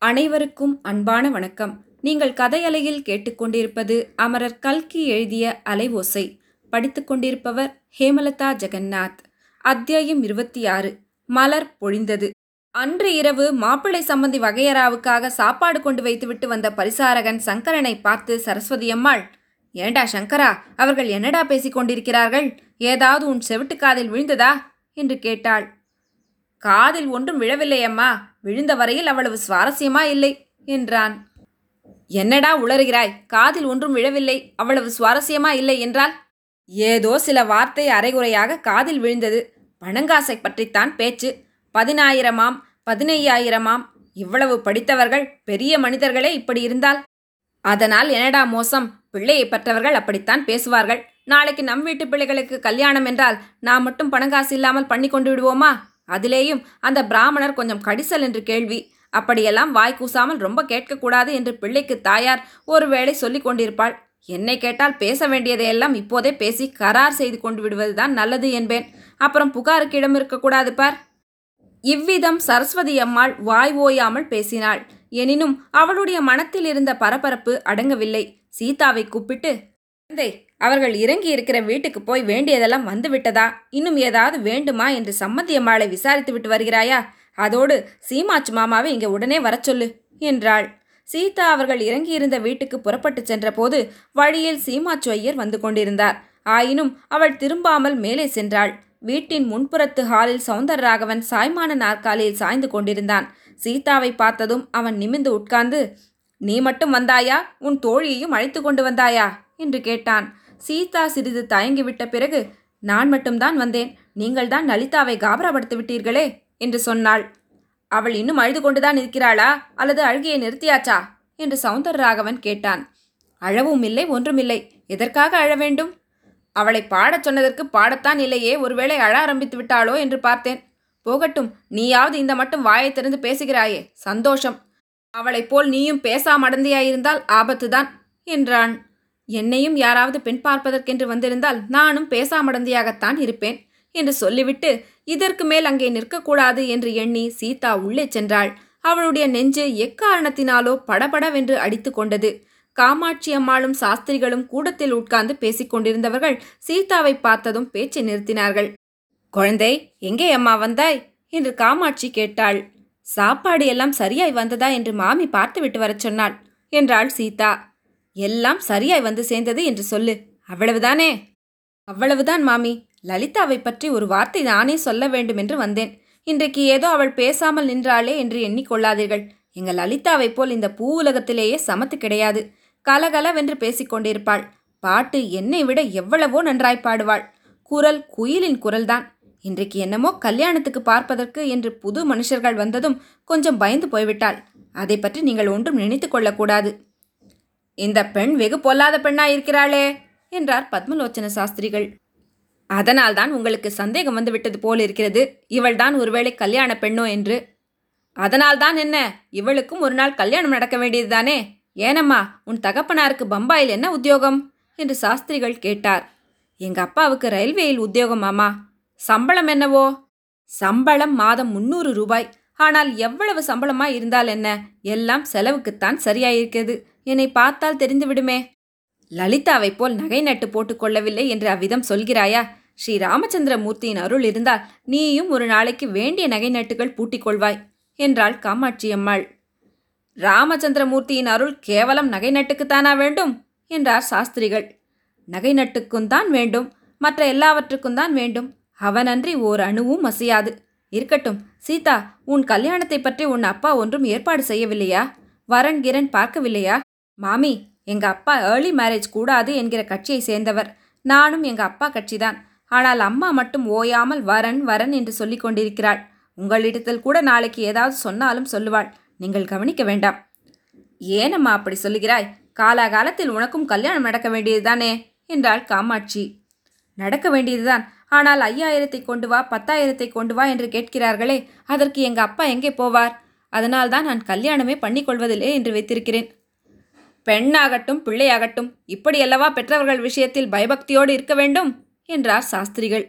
அனைவருக்கும் அன்பான வணக்கம். நீங்கள் கதையலையில் கேட்டுக்கொண்டிருப்பது அமரர் கல்கி எழுதிய அலைவோசை படித்துக் கொண்டிருப்பவர் ஹேமலதா ஜெகநாத். அத்தியாயம் இருபத்தி ஆறு மலர் பொழிந்தது. அன்று இரவு மாப்பிள்ளை சம்பந்தி வகையறாவுக்காக சாப்பாடு கொண்டு வைத்துவிட்டு வந்த பரிசாரகன் சங்கரனை பார்த்து சரஸ்வதி அம்மாள் ஏண்டா சங்கரா அவர்கள் என்னடா பேசிக் கொண்டிருக்கிறார்கள்? ஏதாவது உன் செவிட்டு காதில் விழுந்ததா? என்று கேட்டாள். காதில் ஒன்றும் விழவில்லை அம்மா விழுந்த வரையில் அவ்வளவு சுவாரஸ்யமா இல்லை என்றான். என்னடா உளறுகிறாய்? காதில் ஒன்றும் விழவில்லை அவ்வளவு சுவாரஸ்யமா இல்லை என்றால்? ஏதோ சில வார்த்தை அரைகுறையாக காதில் விழுந்தது. பணங்காசை பற்றித்தான் பேச்சு. பதினாயிரமாம் பதினையாயிரமாம் இவ்வளவு படித்தவர்கள் பெரிய மனிதர்களே இப்படி இருந்தால்? அதனால் என்னடா மோசம்? பிள்ளையை பெற்றவர்கள் அப்படித்தான் பேசுவார்கள். நாளைக்கு நம் வீட்டு பிள்ளைகளுக்கு கல்யாணம் என்றால் நாம் மட்டும் பணங்காசு இல்லாமல் பண்ணி கொண்டு விடுவோமா? அதிலேயும் அந்த பிராமணர் கொஞ்சம் கடிசல் என்று கேள்வி. அப்படியெல்லாம் வாய் கூசாமல் ரொம்ப கேட்கக்கூடாது என்று பிள்ளைக்கு தாயார் ஒருவேளை சொல்லிக் கொண்டிருப்பாள். என்னை கேட்டால் பேச வேண்டியதையெல்லாம் இப்போதே பேசி கரார் செய்து கொண்டு விடுவதுதான் நல்லது என்பேன். அப்புறம் புகாருக்கு இடம் இருக்கக்கூடாது பார். இவ்விதம் சரஸ்வதி அம்மாள் வாய் ஓயாமல் பேசினாள். எனினும் அவளுடைய மனத்தில் இருந்த பரபரப்பு அடங்கவில்லை. சீதாவை கூப்பிட்டு குழந்தை அவர்கள் இறங்கி இருக்கிற வீட்டுக்கு போய் வேண்டியதெல்லாம் வந்து விட்டதா? இன்னும் ஏதாவது வேண்டுமா என்று சம்மந்தி அம்மாளை விசாரித்து விட்டு வருகிறாயா? அதோடு சீமாச்சு மாமாவை இங்கே உடனே வரச் சொல்லு என்றாள். சீதா அவர்கள் இறங்கியிருந்த வீட்டுக்கு புறப்பட்டுச் சென்றபோது வழியில் சீமாச்சு ஐயர் வந்து கொண்டிருந்தார். ஆயினும் அவள் திரும்பாமல் மேலே சென்றாள். வீட்டின் முன்புறத்து ஹாலில் சௌந்தரராகவன் சாய்மான நாற்காலியில் சாய்ந்து கொண்டிருந்தான். சீதாவை பார்த்ததும் அவன் நிமிர்ந்து உட்கார்ந்து நீ மட்டும் வந்தாயா? உன் தோழியையும் அழைத்து கொண்டு வந்தாயா? என்று கேட்டான். சீதா சிறிது தயங்கிவிட்ட பிறகு நான் மட்டும்தான் வந்தேன். நீங்கள்தான் லலிதாவை காபராப்படுத்தி விட்டீர்களே என்று சொன்னாள். அவள் இன்னும் அழுது கொண்டுதான் இருக்கிறாளா? அல்லது அழுகையை நிறுத்தியாச்சா? என்று சவுந்தரராகவன் கேட்டான். அழவும் இல்லை ஒன்றுமில்லை. எதற்காக அழ வேண்டும்? அவளை பாடச் சொன்னதற்கு பாடத்தான் இல்லையே. ஒருவேளை அழ ஆரம்பித்து விட்டாளோ என்று பார்த்தேன். போகட்டும் நீயாவது இந்த மட்டும் வாயை திறந்து பேசுகிறாயே. சந்தோஷம். அவளைப் போல் நீயும் பேசாமடந்தியாயிருந்தால் ஆபத்துதான் என்றான். என்னையும் யாராவது பெண் பார்ப்பதற்கென்று வந்திருந்தால் நானும் பேசாமடந்தியாகத்தான் இருப்பேன் என்று சொல்லிவிட்டு இதற்கு மேல் அங்கே நிற்கக்கூடாது என்று எண்ணி சீதா உள்ளே சென்றாள். அவளுடைய நெஞ்சு எக்காரணத்தினாலோ படபடவென்று அடித்து கொண்டது. காமாட்சி அம்மாளும் சாஸ்திரிகளும் கூடத்தில் உட்கார்ந்து பேசிக்கொண்டிருந்தவர்கள் சீதாவை பார்த்ததும் பேச்சை நிறுத்தினார்கள். குழந்தை எங்கே அம்மா வந்தாய்? என்று காமாட்சி கேட்டாள். சாப்பாடு எல்லாம் சரியாய் வந்ததா? என்று மாமி பார்த்துவிட்டு வரச் சொன்னாள் என்றாள் சீதா. எல்லாம் சரியாய் வந்து சேர்ந்தது என்று சொல்லு. அவ்வளவுதானே? அவ்வளவுதான் மாமி. லலிதாவை பற்றி ஒரு வார்த்தை நானே சொல்ல வேண்டும் என்று வந்தேன். இன்றைக்கு ஏதோ அவள் பேசாமல் நின்றாளே என்று எண்ணிக்கொள்ளாதீர்கள். எங்கள் லலிதாவைப் போல் இந்த பூ உலகத்திலேயே சமத்து கிடையாது. கலகலவென்று பேசிக் கொண்டிருப்பாள். பாட்டு என்னை விட எவ்வளவோ நன்றாய் பாடுவாள். குரல் குயிலின் குரல்தான். இன்றைக்கு என்னமோ கல்யாணத்துக்கு பார்ப்பதற்கு என்று புது மனுஷர்கள் வந்ததும் கொஞ்சம் பயந்து போய்விட்டாள். அதை பற்றி நீங்கள் ஒன்றும் நினைத்து கொள்ளக்கூடாது. இந்த பெண் வெகு பொல்லாத பெண்ணா இருக்கிறாளே என்றார் பத்மலோச்சன சாஸ்திரிகள். அதனால்தான் உங்களுக்கு சந்தேகம் வந்து விட்டது போல் இருக்கிறது. இவள்தான் ஒருவேளை கல்யாண பெண்ணோ என்று. அதனால்தான் என்ன? இவளுக்கும் ஒரு நாள் கல்யாணம் நடக்க வேண்டியதுதானே ஏனம்மா உன் தகப்பனாருக்கு பம்பாயில் என்ன உத்தியோகம்? என்று சாஸ்திரிகள் கேட்டார். எங்க அப்பாவுக்கு ரயில்வேயில் உத்தியோகமாமா சம்பளம் என்னவோ? சம்பளம் மாதம் முன்னூறு ரூபாய். ஆனால் எவ்வளவு சம்பளமாக இருந்தால் என்ன? எல்லாம் செலவுக்குத்தான் சரியாயிருக்கிறது. என்னை பார்த்தால் தெரிந்துவிடுமே. லலிதாவைப் போல் நகை நட்டு போட்டுக்கொள்ளவில்லை என்று அவ்விதம் சொல்கிறாயா? ஸ்ரீ ராமச்சந்திர மூர்த்தியின் அருள் இருந்தால் நீயும் ஒரு நாளைக்கு வேண்டிய நகை நட்டுகள் பூட்டிக் கொள்வாய் என்றாள் காமாட்சி அம்மாள். ராமச்சந்திரமூர்த்தியின் அருள் கேவலம் நகை நட்டுக்குத்தானா வேண்டும்? என்றார் சாஸ்திரிகள். நகை நட்டுக்கும் தான் வேண்டும் மற்ற எல்லாவற்றுக்கும் தான் வேண்டும். அவனன்றி ஓர் அணுவும் அசையாது. இருக்கட்டும் சீதா உன் கல்யாணத்தை பற்றி உன் அப்பா ஒன்றும் ஏற்பாடு செய்யவில்லையா? வரன் கிரண் பார்க்கவில்லையா? மாமி எங்கள் அப்பா ஏர்லி மேரேஜ் கூடாது என்கிற கட்சியை சேர்ந்தவர். நானும் எங்கள் அப்பா கட்சிதான். ஆனால் அம்மா மட்டும் ஓயாமல் வரன் வரன் என்று சொல்லிக் கொண்டிருக்கிறாள். உங்களிடத்தில் கூட நாளைக்கு ஏதாவது சொன்னாலும் சொல்லுவாள். நீங்கள் கவனிக்க வேண்டாம். ஏனம்மா அப்படி சொல்லுகிறாய்? காலாகாலத்தில் உனக்கும் கல்யாணம் நடக்க வேண்டியதுதானே? என்றாள் காமாட்சி. நடக்க வேண்டியதுதான். ஆனால் ஐயாயிரத்தை கொண்டு வா பத்தாயிரத்தை கொண்டு வா என்று கேட்கிறார்களே அதற்கு எங்கள் அப்பா எங்கே போவார்? அதனால்தான் நான் கல்யாணமே பண்ணிக்கொள்வதில்லை என்று வைத்திருக்கிறேன். பெண்ணாகட்டும் பிள்ளையாகட்டும் இப்படியல்லவா பெற்றவர்கள் விஷயத்தில் பயபக்தியோடு இருக்க வேண்டும்? என்றார் சாஸ்திரிகள்.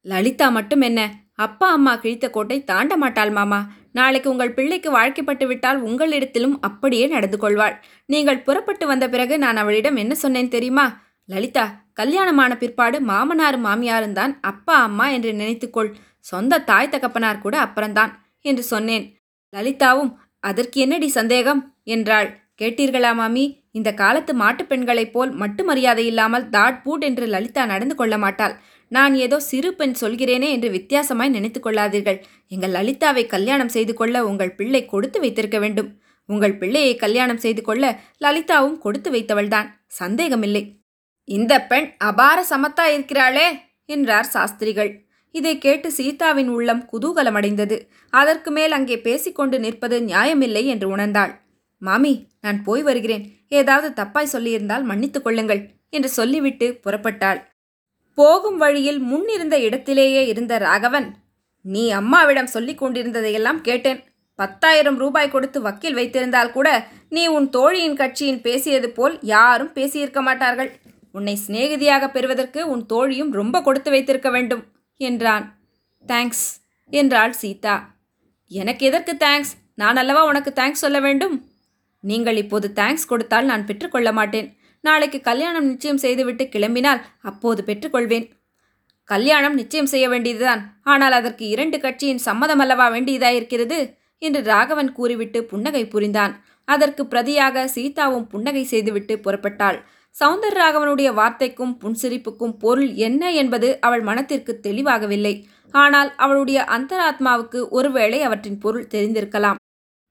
லலிதா மட்டும் என்ன அப்பா அம்மா கிழித்த கோட்டை தாண்ட மாட்டாள் மாமா. நாளைக்கு உங்கள் பிள்ளைக்கு வாழ்க்கைப்பட்டு விட்டால் உங்களிடத்திலும் அப்படியே நடந்து கொள்வாள். நீங்கள் புறப்பட்டு வந்த பிறகு நான் அவளிடம் என்ன சொன்னேன் தெரியுமா? லலிதா கல்யாணமான பிற்பாடு மாமனாரும் மாமியாரும் தான் அப்பா அம்மா என்று நினைத்துக்கொள். சொந்த தாய் தகப்பனார் கூட அப்புறம்தான் என்று சொன்னேன். லலிதாவும் அதற்கு என்னடி சந்தேகம்? என்றாள். கேட்டீர்களா மாமி? இந்த காலத்து மாட்டுப் பெண்களைப் போல் மட்டு மரியாதை இல்லாமல் தாட் பூட் என்று லலிதா நடந்து கொள்ள மாட்டாள். நான் ஏதோ சிறு பெண் சொல்கிறேனே என்று வித்தியாசமாய் நினைத்து கொள்ளாதீர்கள். எங்கள் லலிதாவை கல்யாணம் செய்து கொள்ள உங்கள் பிள்ளை கொடுத்து வைத்திருக்க வேண்டும். உங்கள் பிள்ளையை கல்யாணம் செய்து கொள்ள லலிதாவும் கொடுத்து வைத்தவள்தான். சந்தேகமில்லை. இந்த பெண் அபார சமத்தா இருக்கிறாளே என்றார் சாஸ்திரிகள். இதை கேட்டு சீதாவின் உள்ளம் குதூகலமடைந்தது. அதற்கு மேல் அங்கே பேசிக்கொண்டு நிற்பது நியாயமில்லை என்று உணர்ந்தாள். மாமி நான் போய் வருகிறேன். ஏதாவது தப்பாய் சொல்லியிருந்தால் மன்னித்துக் கொள்ளுங்கள் என்று சொல்லிவிட்டு புறப்பட்டாள். போகும் வழியில் முன்னிருந்த இடத்திலேயே இருந்த ராகவன் நீ அம்மாவிடம் சொல்லிக் கொண்டிருந்ததையெல்லாம் கேட்டேன். பத்தாயிரம் ரூபாய் கொடுத்து வக்கீல் வைத்திருந்தால் கூட நீ உன் தோழியின் கட்சியின் பேசியது போல் யாரும் பேசியிருக்க மாட்டார்கள். உன்னை சிநேகிதியாக பெறுவதற்கு உன் தோழியும் ரொம்ப கொடுத்து வைத்திருக்க வேண்டும் என்றான். தேங்க்ஸ் என்றாள் சீதா. எனக்கு எதற்கு தேங்க்ஸ் நான் அல்லவா உனக்கு தேங்க்ஸ் சொல்ல வேண்டும்? நீங்கள் இப்போது தேங்க்ஸ் கொடுத்தால் நான் பெற்றுக்கொள்ள மாட்டேன். நாளைக்கு கல்யாணம் நிச்சயம் செய்துவிட்டு கிளம்பினால் அப்போது பெற்றுக்கொள்வேன். கல்யாணம் நிச்சயம் செய்ய வேண்டியதுதான். ஆனால் அதற்கு இரண்டு கட்சியின் சம்மதம் அல்லவா வேண்டியதாயிருக்கிறது? என்று ராகவன் கூறிவிட்டு புன்னகை புரிந்தான். அதற்கு பிரதியாக சீதாவும் புன்னகை செய்துவிட்டு புறப்பட்டாள். சௌந்தர் ராகவனுடைய வார்த்தைக்கும் புன்சிரிப்புக்கும் பொருள் என்ன என்பது அவள் மனத்திற்கு தெளிவாகவில்லை. ஆனால் அவளுடைய அந்தராத்மாவுக்கு ஒருவேளை அவற்றின் பொருள் தெரிந்திருக்கலாம்.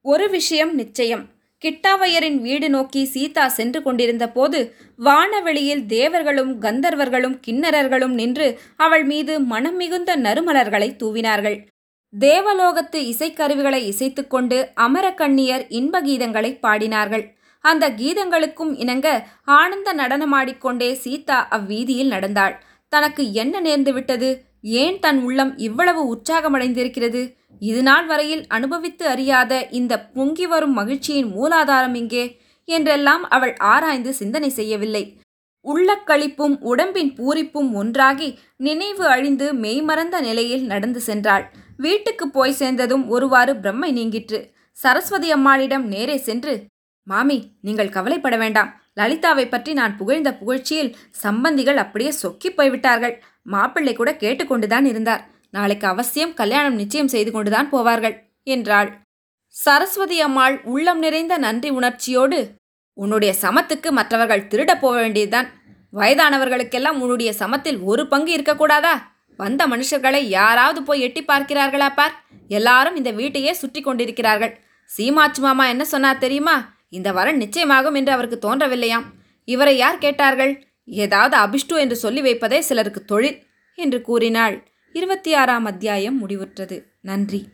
ஒரு விஷயம் நிச்சயம். கிட்டாவையரின் வீடு நோக்கி சீதா சென்று கொண்டிருந்த போது வானவெளியில் தேவர்களும் கந்தர்வர்களும் கிண்ணறர்களும் நின்று அவள் மீது மனம் மிகுந்த நறுமலர்களை தூவினார்கள். தேவலோகத்து இசைக்கருவிகளை இசைத்துக்கொண்டு அமரக்கண்ணியர் இன்ப கீதங்களை பாடினார்கள். அந்த கீதங்களுக்கும் இணங்க ஆனந்த நடனமாடிக்கொண்டே சீதா அவ்வீதியில் நடந்தாள். தனக்கு என்ன நேர்ந்துவிட்டது? ஏன் தன் உள்ளம் இவ்வளவு உற்சாகமடைந்திருக்கிறது? இது நாள் வரையில் அனுபவித்து அறியாத இந்த பொங்கி வரும் மகிழ்ச்சியின் மூலாதாரம் இங்கே என்றெல்லாம் அவள் ஆராய்ந்து சிந்தனை செய்யவில்லை. உள்ளக்களிப்பும் உடம்பின் பூரிப்பும் ஒன்றாகி நினைவு அழிந்து மெய்மறந்த நிலையில் நடந்து சென்றாள். வீட்டுக்கு போய் சேர்ந்ததும் ஒருவாறு பிரம்மை நீங்கிற்று. சரஸ்வதி அம்மாளிடம் நேரே சென்று மாமி நீங்கள் கவலைப்பட வேண்டாம். லலிதாவை பற்றி நான் புகழ்ந்த புகழ்ச்சியில் சம்பந்திகள் அப்படியே சொக்கி போய்விட்டார்கள். மாப்பிள்ளை கூட கேட்டுக்கொண்டுதான் இருந்தார். நாளைக்கு அவசியம் கல்யாணம் நிச்சயம் செய்து கொண்டுதான் போவார்கள் என்றாள். சரஸ்வதி அம்மாள் உள்ளம் நிறைந்த நன்றி உணர்ச்சியோடு உன்னுடைய சமத்துக்கு மற்றவர்கள் திருடப் போக வேண்டியதுதான். வயதானவர்களுக்கெல்லாம் உன்னுடைய சமத்தில் ஒரு பங்கு இருக்கக்கூடாதா? வந்த மனுஷர்களை யாராவது போய் எட்டி பார்க்கிறார்களா பார்? எல்லாரும் இந்த வீட்டையே சுற்றி கொண்டிருக்கிறார்கள். சீமாச்சு மாமா என்ன சொன்னார் தெரியுமா? இந்த வரன் நிச்சயமாகும் என்று அவருக்கு தோன்றவில்லையாம். இவரை யார் கேட்டார்கள்? ஏதாவது அபிஷ்டு என்று சொல்லி வைப்பதே சிலருக்கு தொழில் என்று கூறினாள். இருபத்தி ஆறாம் அத்தியாயம் முடிவுற்றது. நன்றி.